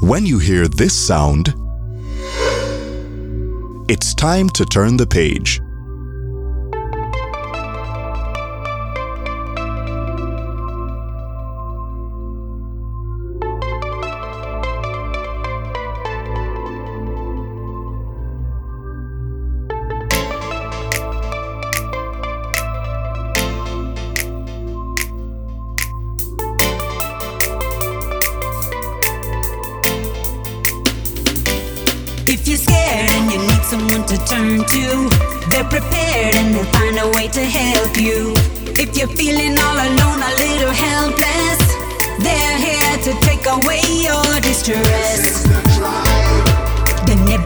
When you hear this sound, it's time to turn the page.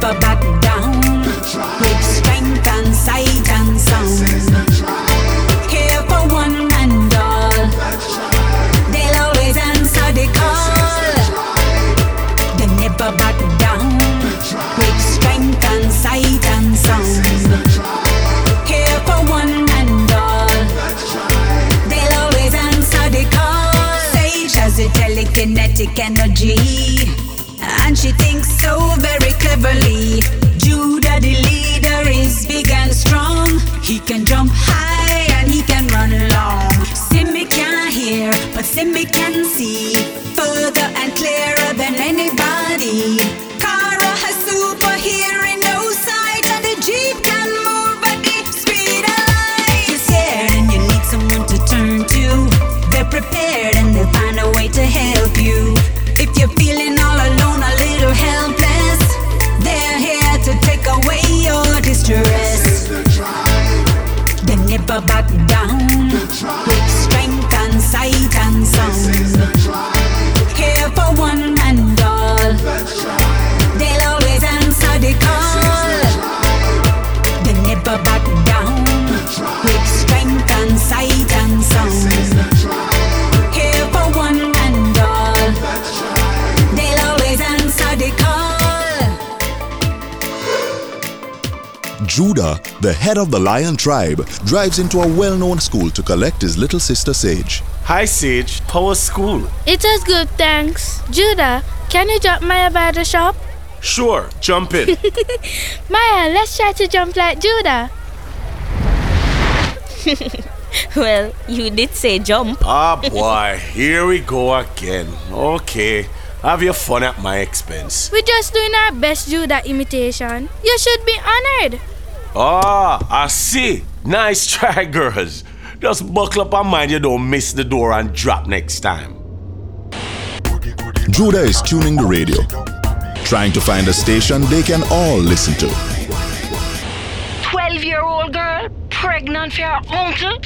Never back down with strength and sight and sound. For one and all, they'll always answer the call. They never back down with strength and sight and sound. Here for but Simmy the head of the lion tribe, drives into a well known school to collect his little sister Sage. Hi, Sage. How was school? It was good, thanks. Judah, can you drop Maya by the shop? Sure, jump in. Maya, let's try to jump like Judah. Well, you did say jump. Ah, boy, here we go again. Okay, have your fun at my expense. We're just doing our best Judah imitation. You should be honored. Ah, I see. Nice try, girls. Just buckle up and mind you don't miss the door and drop next time. Judah is tuning the radio, trying to find a station they can all listen to. 12 year old girl pregnant for her uncle?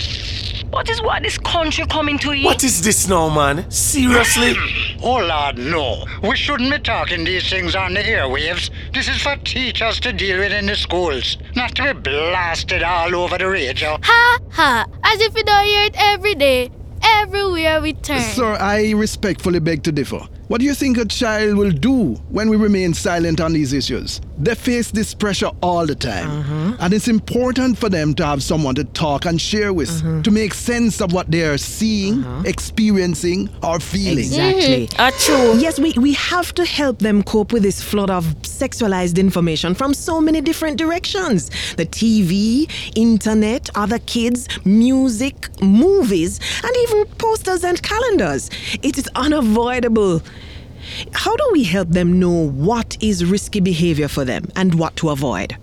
What is what this country coming to you? What is this now, man? Seriously? Oh, Lord, no. We shouldn't be talking these things on the airwaves. This is for teachers to deal with in the schools, not to be blasted all over the radio. Ha ha, as if we don't hear it every day, everywhere we turn. Sir, I respectfully beg to differ. What do you think a child will do when we remain silent on these issues? They face this pressure all the time. Uh-huh. And it's important for them to have someone to talk and share with, uh-huh. to make sense of what they are seeing, uh-huh. experiencing, or feeling. Exactly. Mm, ah, true. Yes, we, we have to help them cope with this flood of sexualized information from so many different directions the TV, internet, other kids, music, movies, and even posters and calendars. It is unavoidable. How do we help them know what is risky behavior for them and what to avoid?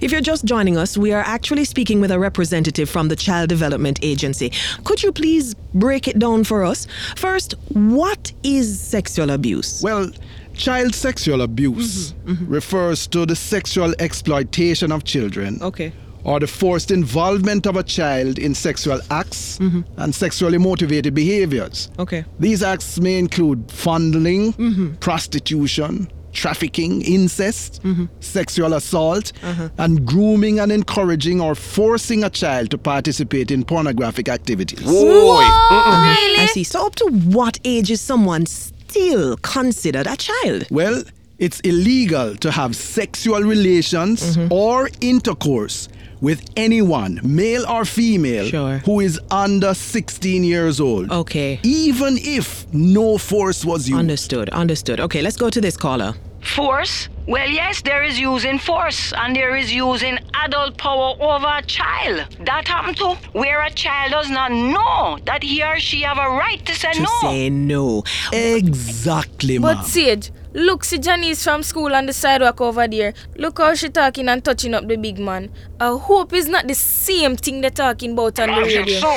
If you're just joining us, we are actually speaking with a representative from the Child Development Agency. Could you please break it down for us? First, what is sexual abuse? Well, child sexual abuse mm-hmm. Mm-hmm. refers to the sexual exploitation of children Okay. Or the forced involvement of a child in sexual acts mm-hmm. and sexually motivated behaviors. Okay. These acts may include fondling, mm-hmm. prostitution, trafficking, incest, mm-hmm. sexual assault, uh-huh. and grooming and encouraging or forcing a child to participate in pornographic activities. Boy. I see. So, up to what age is someone still considered a child? Well, it's illegal to have sexual relations or intercourse with anyone, male or female, Sure. who is under 16 years old. Okay. Even if no force was used. Understood, understood. Okay, let's go to this caller. Force? Well, yes, there is using force and there is using adult power over a child. That happened too, where a child does not know that he or she have a right to say To no. say no. Exactly, ma'am. But Sage, look, see Janice from school on the sidewalk over there. Look how she talking and touching up the big man. I hope it's not the same thing they're talking about on the radio. So,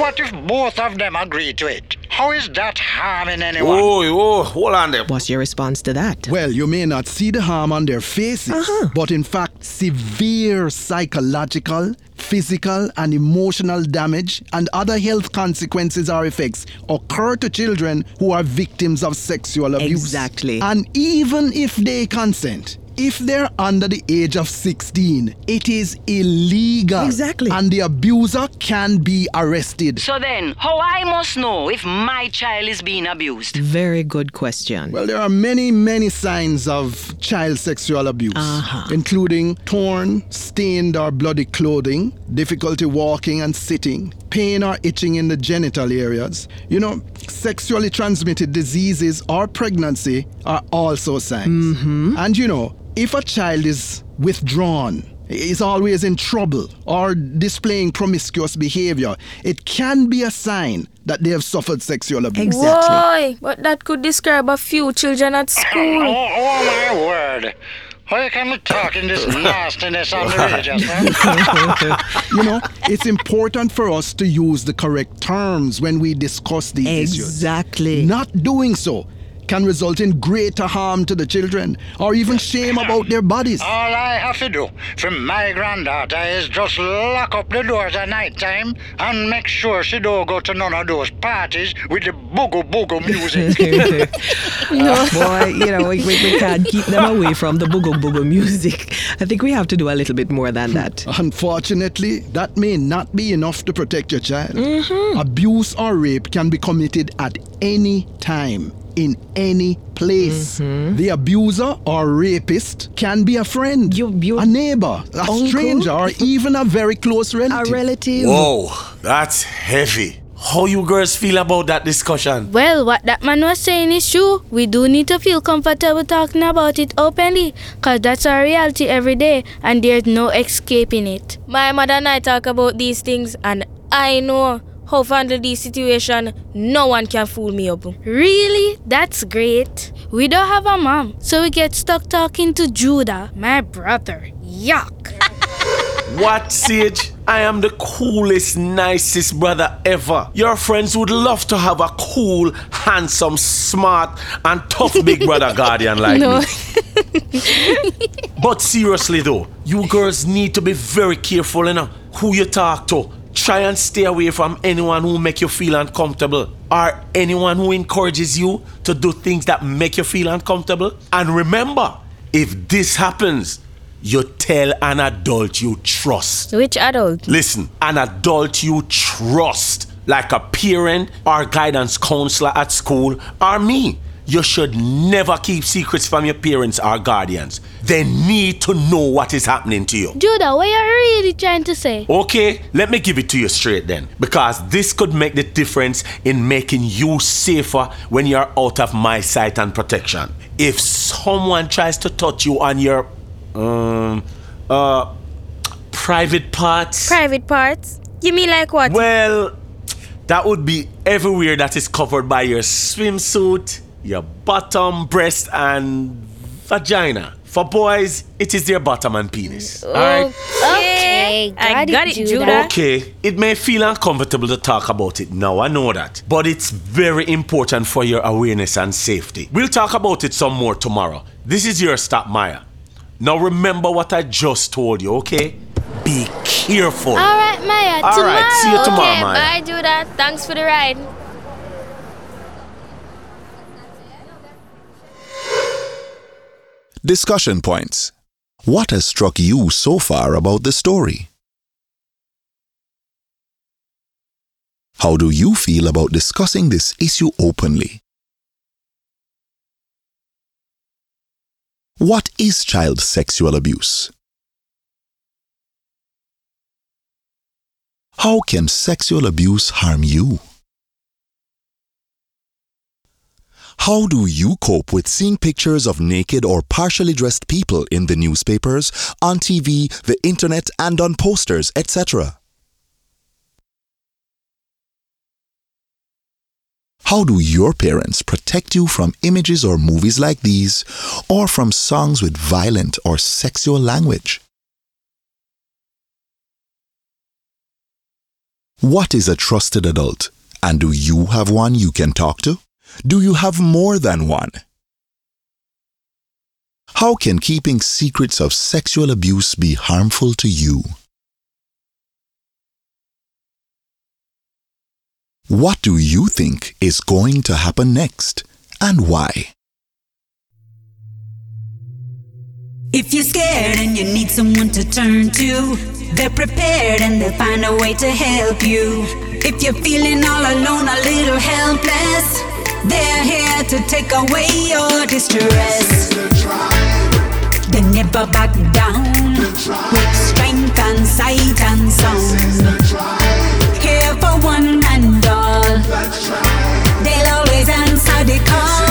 what if both of them agree to it? How is that harming anyone? Oh, oh, hold on there. What's your response to that? Well, you may not see the harm on their faces, Uh-huh. but in fact, severe psychological, physical, and emotional damage and other health consequences or effects occur to children who are victims of sexual abuse. Exactly. And even if they consent, if they're under the age of 16, it is illegal. Exactly. And the abuser can be arrested. So then, how I must know if my child is being abused? Very good question. Well, there are many, many signs of child sexual abuse, Uh-huh. including torn, stained, or bloody clothing, difficulty walking and sitting, pain or itching in the genital areas. You know, sexually transmitted diseases or pregnancy are also signs. And you know, if a child is withdrawn, is always in trouble or displaying promiscuous behavior, it can be a sign that they have suffered sexual abuse. Exactly. Why? But that could describe a few children at Oh, school. oh my word. How can we talking this nastiness on the radio, you know, it's important for us to use the correct terms when we discuss these issues. Exactly. Not doing so can result in greater harm to the children or even shame about their bodies. All I have to do from my granddaughter is just lock up the doors at night time and make sure she don't go to none of those parties with the boogie boogie music. Boy, you know, we, we, we can't keep them away from the boogie boogie music. I think we have to do a little bit more than that. Unfortunately, that may not be enough to protect your child. Mm-hmm. Abuse or rape can be committed at any time, in any place. Mm-hmm. The abuser or rapist can be a friend, You- you- a neighbor, a Uncle? stranger, or even a very close A relative. relative. Whoa, that's heavy. How you girls feel about that discussion? Well, what that man was saying is true. We do need to feel comfortable talking about it openly, cause that's our reality every day, and there's no escaping it. My mother and I talk about these things, and I know how to handle this situation. No one can fool me up. Really? That's great. We don't have a mom, so we get stuck talking to Judah, my brother. Yuck. What, Sage? I am the coolest, nicest brother ever. Your friends would love to have a cool, handsome, smart, and tough big brother guardian like No. me. But seriously though, you girls need to be very careful, you know, who you talk to. Try and stay away from anyone who make you feel uncomfortable or anyone who encourages you to do things that make you feel uncomfortable. And remember, if this happens, you tell an adult you trust. Which adult? Listen, an adult you trust, like a parent or guidance counselor at school, or me. You should never keep secrets from your parents or guardians. They need to know what is happening to you. Judah, what are you really trying to say? Okay, let me give it to you straight then. Because this could make the difference in making you safer when you're out of my sight and protection. If someone tries to touch you on your um uh private parts, Private parts? You mean like what? well, that would be everywhere that is covered by your swimsuit, your bottom, breast, and vagina. For boys, it is their bottom and penis. Alright? Okay, I got it, Judah. Okay, it may feel uncomfortable to talk about it now, I know that. But it's very important for your awareness and safety. We'll talk about it some more tomorrow. This is your stop, Maya. Now remember what I just told you, okay? Be careful. All right, Maya. All tomorrow. right, see you tomorrow, okay, Maya. Bye, Judah. Thanks for the ride. Discussion points. What has struck you so far about the story? How do you feel about discussing this issue openly? What is child sexual abuse? How can sexual abuse harm you? How do you cope with seeing pictures of naked or partially dressed people in the newspapers, on TV, the internet, and on posters, etc.? How do your parents protect you from images or movies like these, or from songs with violent or sexual language? What is a trusted adult? And do you have one you can talk to? Do you have more than one? How can keeping secrets of sexual abuse be harmful to you? What do you think is going to happen next and why? If you're scared and you need someone to turn to, they're prepared and they'll find a way to help you. If you're feeling all alone, a little helpless, they're here to take away your distress. They never back down with strength and sight and sound. Here for one and all, they'll always answer the call.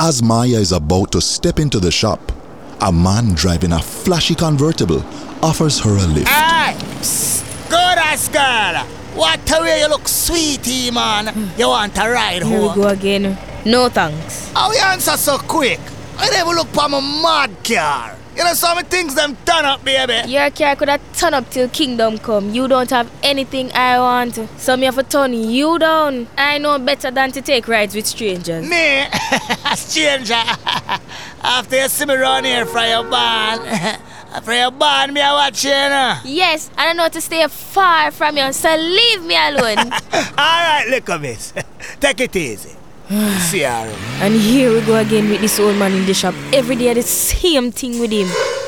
As Maya is about to step into the shop, a man driving a flashy convertible offers her a lift. Hey! Good ass girl! What a way you look sweetie, man. You want a ride Here we go again. No thanks. How you answer so quick? I never look for my mad car. You know some things them turn up, baby. Your car could have turned up till kingdom come. You don't have anything I want. So me have to turn you down. I know better than to take rides with strangers. Me, a stranger. After you see me run here from your barn, from your barn, me I watch you, you know. Yes, and I know to stay far from you, so leave me alone. Alright, look at this. Take it easy. see ya. and here we go again with this old man in the shop. Every day the same thing with him.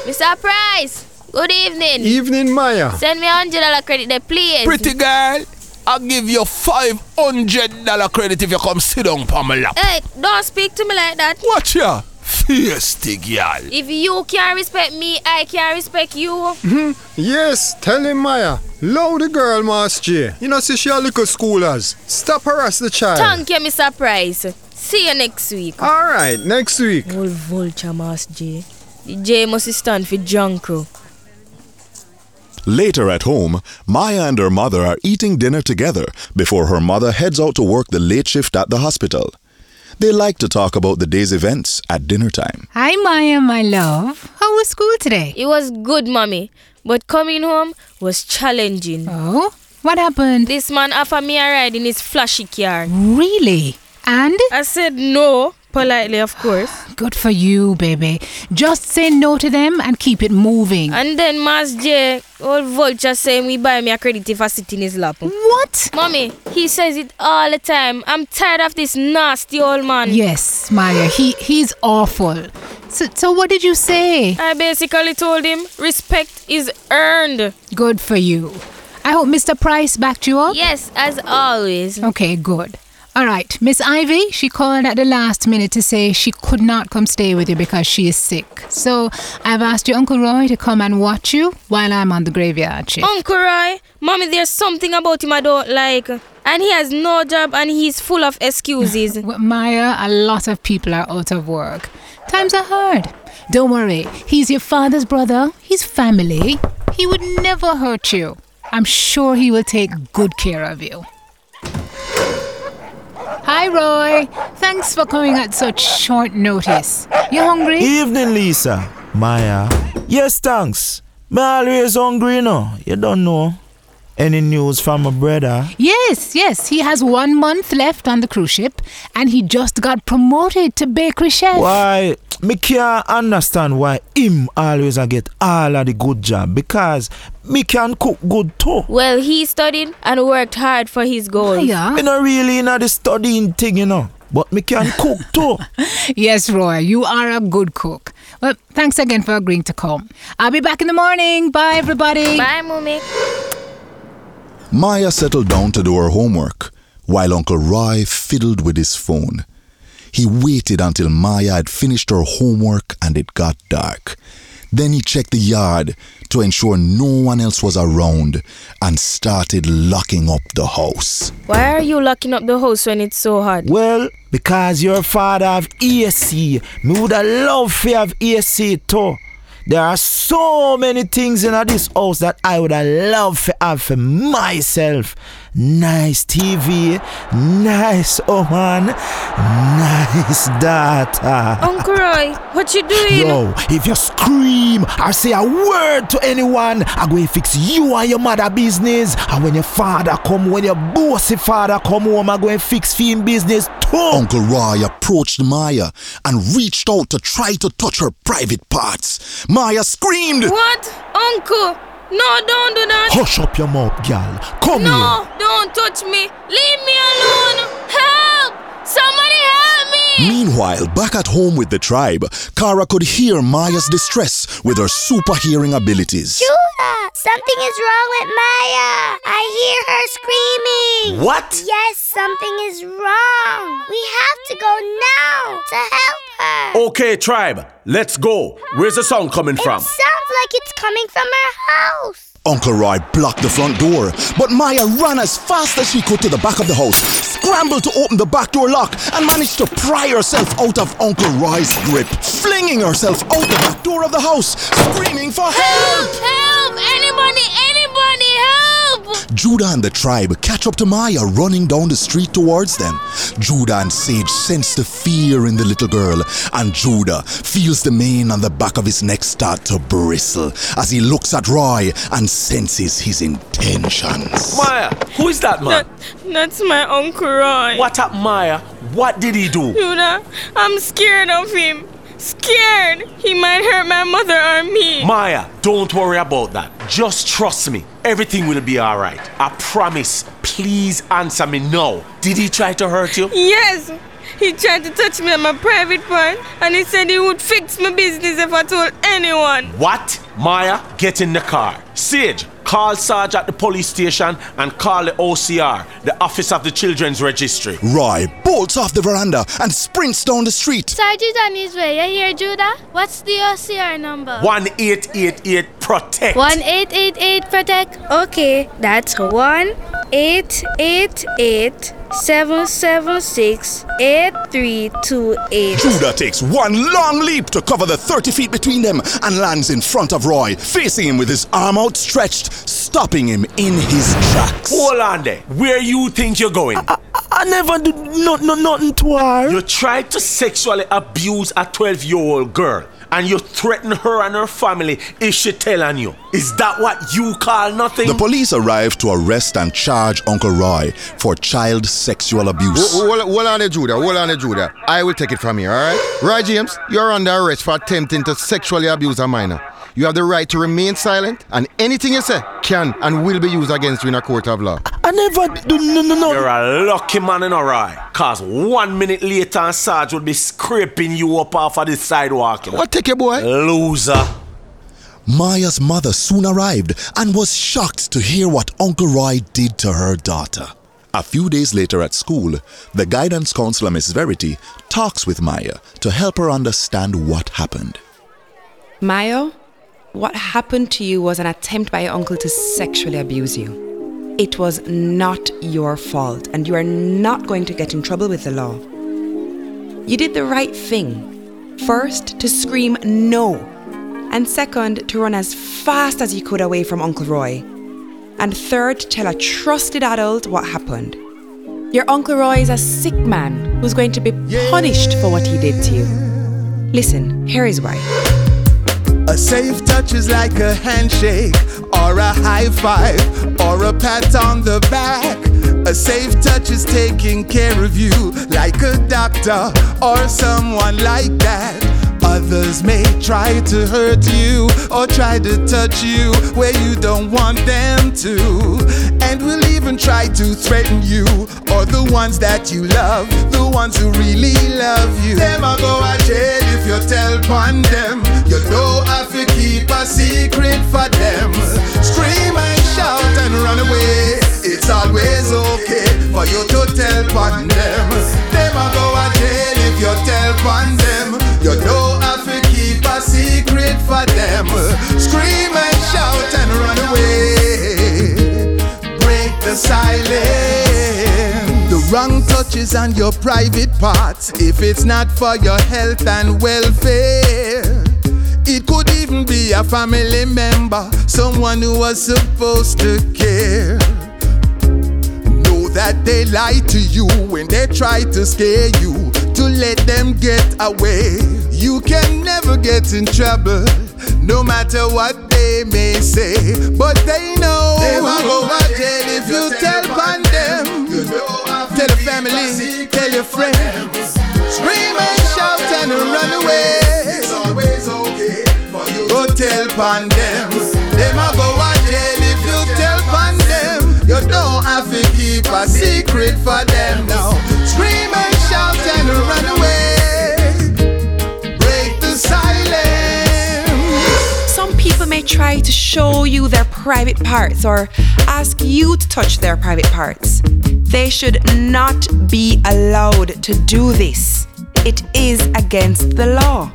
Mr. Price, good evening. Evening, Maya. Send me a hundred dollar credit there, please. Pretty girl, I'll give you $500 credit if you come sit down on my lap. Hey, don't speak to me like that. Watch ya, feisty girl. If you can't respect me, I can't respect you. Hmm? Yes, tell him, Maya. Love the girl, Master J. You know, see she a little schoolers. Stop harass the child. Thank you, Mr. Price. See you next week. All right, next week. Old vulture, Mass J. J must stand for John Crow. Later at home, Maya and her mother are eating dinner together before her mother heads out to work the late shift at the hospital. They like to talk about the day's events at dinner time. Hi, Maya, my love. How was school today? It was good, mommy, but coming home was challenging. Oh, what happened? This man offered me a ride in his flashy car. Really? And? I said no, politely, of course. Good for you, baby. Just say no to them and keep it moving. And then Mas J, old vulture saying we buy me a credit if I sit in his lap. What? Mommy, he says it all the time. I'm tired of this nasty old man. Yes, Maya, he he's awful. So, so what did you say? I basically told him respect is earned. Good for you. I hope Mr. Price backed you up. Yes, as always. Okay, good. All right, Miss Ivy, she called at the last minute to say she could not come stay with you because she is sick. So I've asked your Uncle Roy to come and watch you while I'm on the graveyard shift. Uncle Roy, mommy, there's something about him I don't like. And he has no job and he's full of excuses. Maya, a lot of people are out of work. Times are hard. Don't worry, he's your father's brother, he's family. He would never hurt you. I'm sure he will take good care of you. Hi, Roy. Thanks for coming at such short notice. You hungry? Evening, Lisa. Maya. Yes, thanks. Me always hungry, know. You don't know. Any news from my brother? Yes, yes. He has one month left on the cruise ship and he just got promoted to bakery chef. Why? Me can't understand why him always I get all of the good job because me can cook good too. Well, he studied and worked hard for his goals. Oh, yeah. Me not really in the studying thing, you know. But me can cook too. Yes, Roy, you are a good cook. Well, thanks again for agreeing to come. I'll be back in the morning. Bye, everybody. Bye, mommy. Maya settled down to do her homework while Uncle Roy fiddled with his phone. He waited until Maya had finished her homework and it got dark. Then he checked the yard to ensure no one else was around and started locking up the house. Why are you locking up the house when it's so hot? Well, because your father have AC, me woulda love to have AC too. There are so many things in this house that I woulda love to have for myself. Nice TV, nice woman, nice daughter. Uncle Roy, what you doing? Yo, if you scream or say a word to anyone, I go and fix you and your mother business. And when your father come, when your bossy father come home, I go and fix him business too. Uncle Roy approached Maya and reached out to try to touch her private parts. Maya screamed. What? Uncle! No, don't do that! Hush up your mouth, gal. Come no, here. don't touch me! Leave me alone! Help! Somebody help me! Meanwhile, back at home with the tribe, Kara could hear Maya's distress with her super hearing abilities. Judah, something is wrong with Maya. I hear her screaming. What? Yes, something is wrong. We have to go now to help her. Okay, tribe, let's go. Where's the sound coming from? It sounds like it's coming from her house. Uncle Roy blocked the front door, but Maya ran as fast as she could to the back of the house, scrambled to open the back door lock, and managed to pry herself out of Uncle Roy's grip, flinging herself out the back door of the house, screaming for help! Help! Anybody, anybody, help! Judah and the tribe catch up to Maya running down the street towards them. Judah and Sage sense the fear in the little girl, and Judah feels the mane on the back of his neck start to bristle as he looks at Roy and senses his intentions. Maya, who is that man? That's my Uncle Roy. What up, Maya? What did he do? Judah, I'm scared of him. Scared! He might hurt my mother or me. Maya, don't worry about that. Just trust me. Everything will be alright. I promise. Please answer me now. Did he try to hurt you? Yes! He tried to touch me on my private part and he said he would fix my business if I told anyone. What? Maya, get in the car. Sage, call Sarge at the police station and call the OCR, the Office of the Children's Registry. Roy bolts off the veranda and sprints down the street. Sergeant on his way. You hear, Judah? What's the OCR number? 1888 Protect. 1888 Protect. Okay, that's 1888 776 8328. Judah takes one long leap to cover the 30 feet between them and lands in front of Roy, facing him with his arm outstretched, stopping him in his tracks. Hold on there. Where you think you're going? I, I never did no, no, nothing to her. You tried to sexually abuse a 12 year old girl and you threaten her and her family if she tell on you. Is that what you call nothing? The police arrive to arrest and charge Uncle Roy for child sexual abuse. Hold, hold, hold on there, Judah. Hold on there, Judah. I will take it from here, alright? Roy James, you're under arrest for attempting to sexually abuse a minor. You have the right to remain silent, and anything you say can and will be used against you in a court of law. I never do no no no. You're a lucky man in a right. Cause one minute later, Sarge would be scraping you up off of the sidewalk. You know? What take you, boy? Loser. Maya's mother soon arrived and was shocked to hear what Uncle Roy did to her daughter. A few days later at school, the guidance counselor, Miss Verity, talks with Maya to help her understand what happened. Maya, what happened to you was an attempt by your uncle to sexually abuse you. It was not your fault, and you are not going to get in trouble with the law. You did the right thing. First, to scream no, and second, to run as fast as you could away from Uncle Roy. And third, to tell a trusted adult what happened. Your Uncle Roy is a sick man who's going to be punished for what he did to you. Listen, here is why. A safe touch is like a handshake, or a high five, or a pat on the back. A safe touch is taking care of you, like a doctor or someone like that. Others may try to hurt you or try to touch you where you don't want them to. And will even try to threaten you or the ones that you love, the ones who really love you. Them a go jail if you tell upon them. You know have to keep a secret for them. Scream and shout and run away. It's always okay for you to tell upon them. Them a go a jail if you tell upon them. You know have to keep a secret for them. Scream and shout and run away. Break the silence. The wrong touches on your private parts. If it's not for your health and welfare. It could even be a family member, someone who was supposed to care. Know that they lie to you when they try to scare you to let them get away. You can never get in trouble, no matter what they may say. But they know they will go to jail if you tell on them. Tell the family, tell your friends. Scream and shout and run away. Tell pon them. Them a go a jail if you tell pon them. You don't have to keep a secret for them now. Scream and shout and run away. Break the silence. Some people may try to show you their private parts or ask you to touch their private parts. They should not be allowed to do this. It is against the law.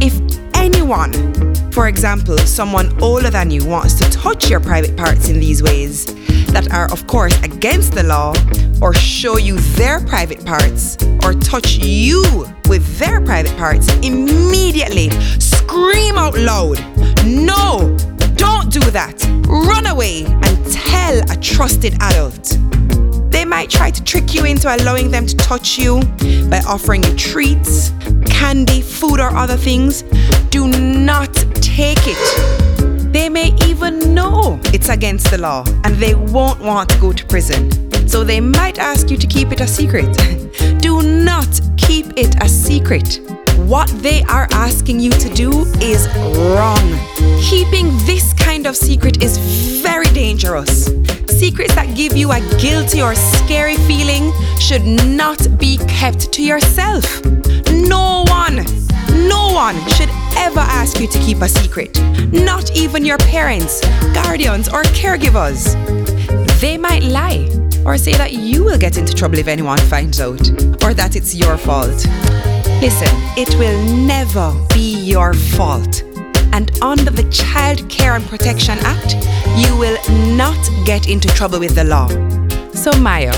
If anyone, for example, someone older than you, wants to touch your private parts in these ways that are, of course, against the law, or show you their private parts, or touch you with their private parts, immediately scream out loud, No, don't do that. Run away and tell a trusted adult. Might try to trick you into allowing them to touch you by offering you treats, candy, food, or other things. Do not take it. They may even know it's against the law and they won't want to go to prison. So they might ask you to keep it a secret. Do not keep it a secret. What they are asking you to do is wrong. Keeping this kind of secret is very dangerous. Secrets that give you a guilty or scary feeling should not be kept to yourself. No one, no one should ever ask you to keep a secret. Not even your parents, guardians, or caregivers. They might lie or say that you will get into trouble if anyone finds out, or that it's your fault. Listen, it will never be your fault. And under the Child Care and Protection Act, you will not get into trouble with the law. So, Maya,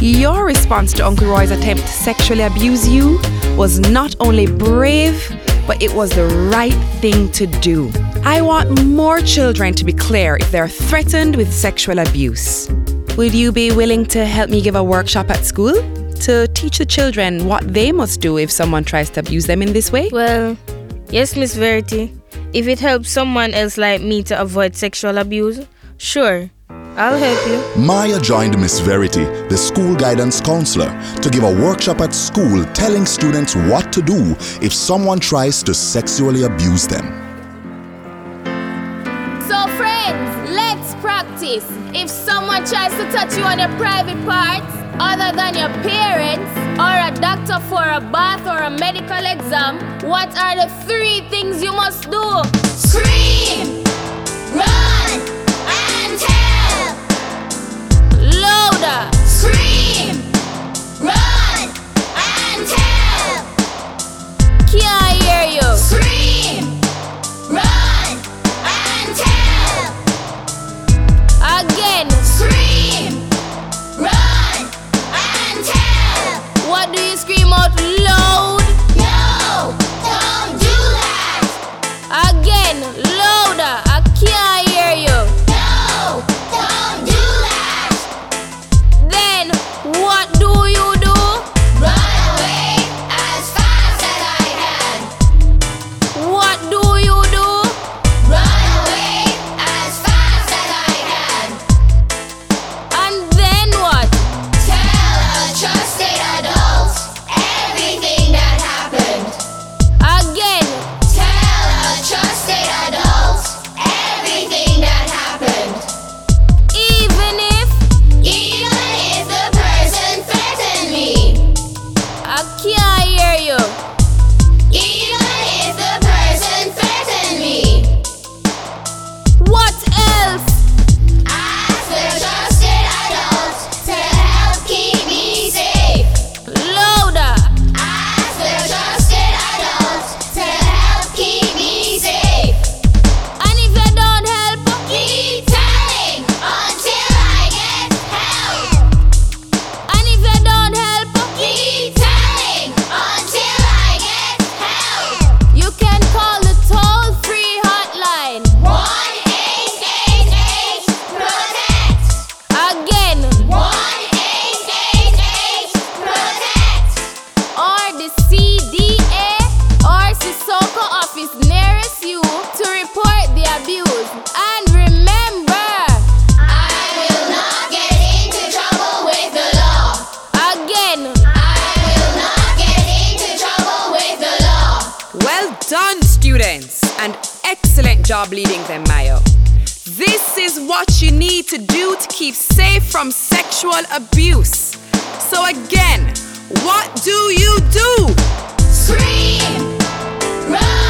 your response to Uncle Roy's attempt to sexually abuse you was not only brave, but it was the right thing to do. I want more children to be clear if they're threatened with sexual abuse. Would you be willing to help me give a workshop at school to teach the children what they must do if someone tries to abuse them in this way? Well, yes, Miss Verity. If it helps someone else like me to avoid sexual abuse, sure, I'll help you. Maya joined Miss Verity, the school guidance counselor, to give a workshop at school telling students what to do if someone tries to sexually abuse them. So, friends, let's practice. If someone tries to touch you on your private parts, other than your parents, or a doctor for a bath or a medical exam, what are the three things you must do? Scream! Run! And tell! Louder! Scream! Run! And tell! Can't hear you! Scream! Run! And tell! Again! Scream! Run! What do you scream out loud? Stop leading them, Mayo. This is what you need to do to keep safe from sexual abuse. So, again, what do you do? Scream, run,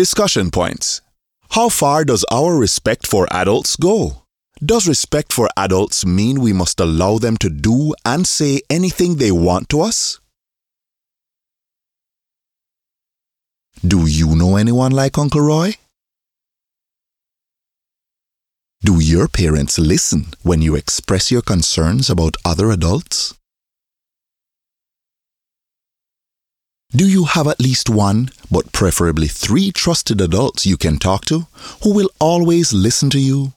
Discussion points. How far does our respect for adults go? Does respect for adults mean we must allow them to do and say anything they want to us? Do you know anyone like Uncle Roy? Do your parents listen when you express your concerns about other adults? Do you have at least one, but preferably three trusted adults you can talk to who will always listen to you,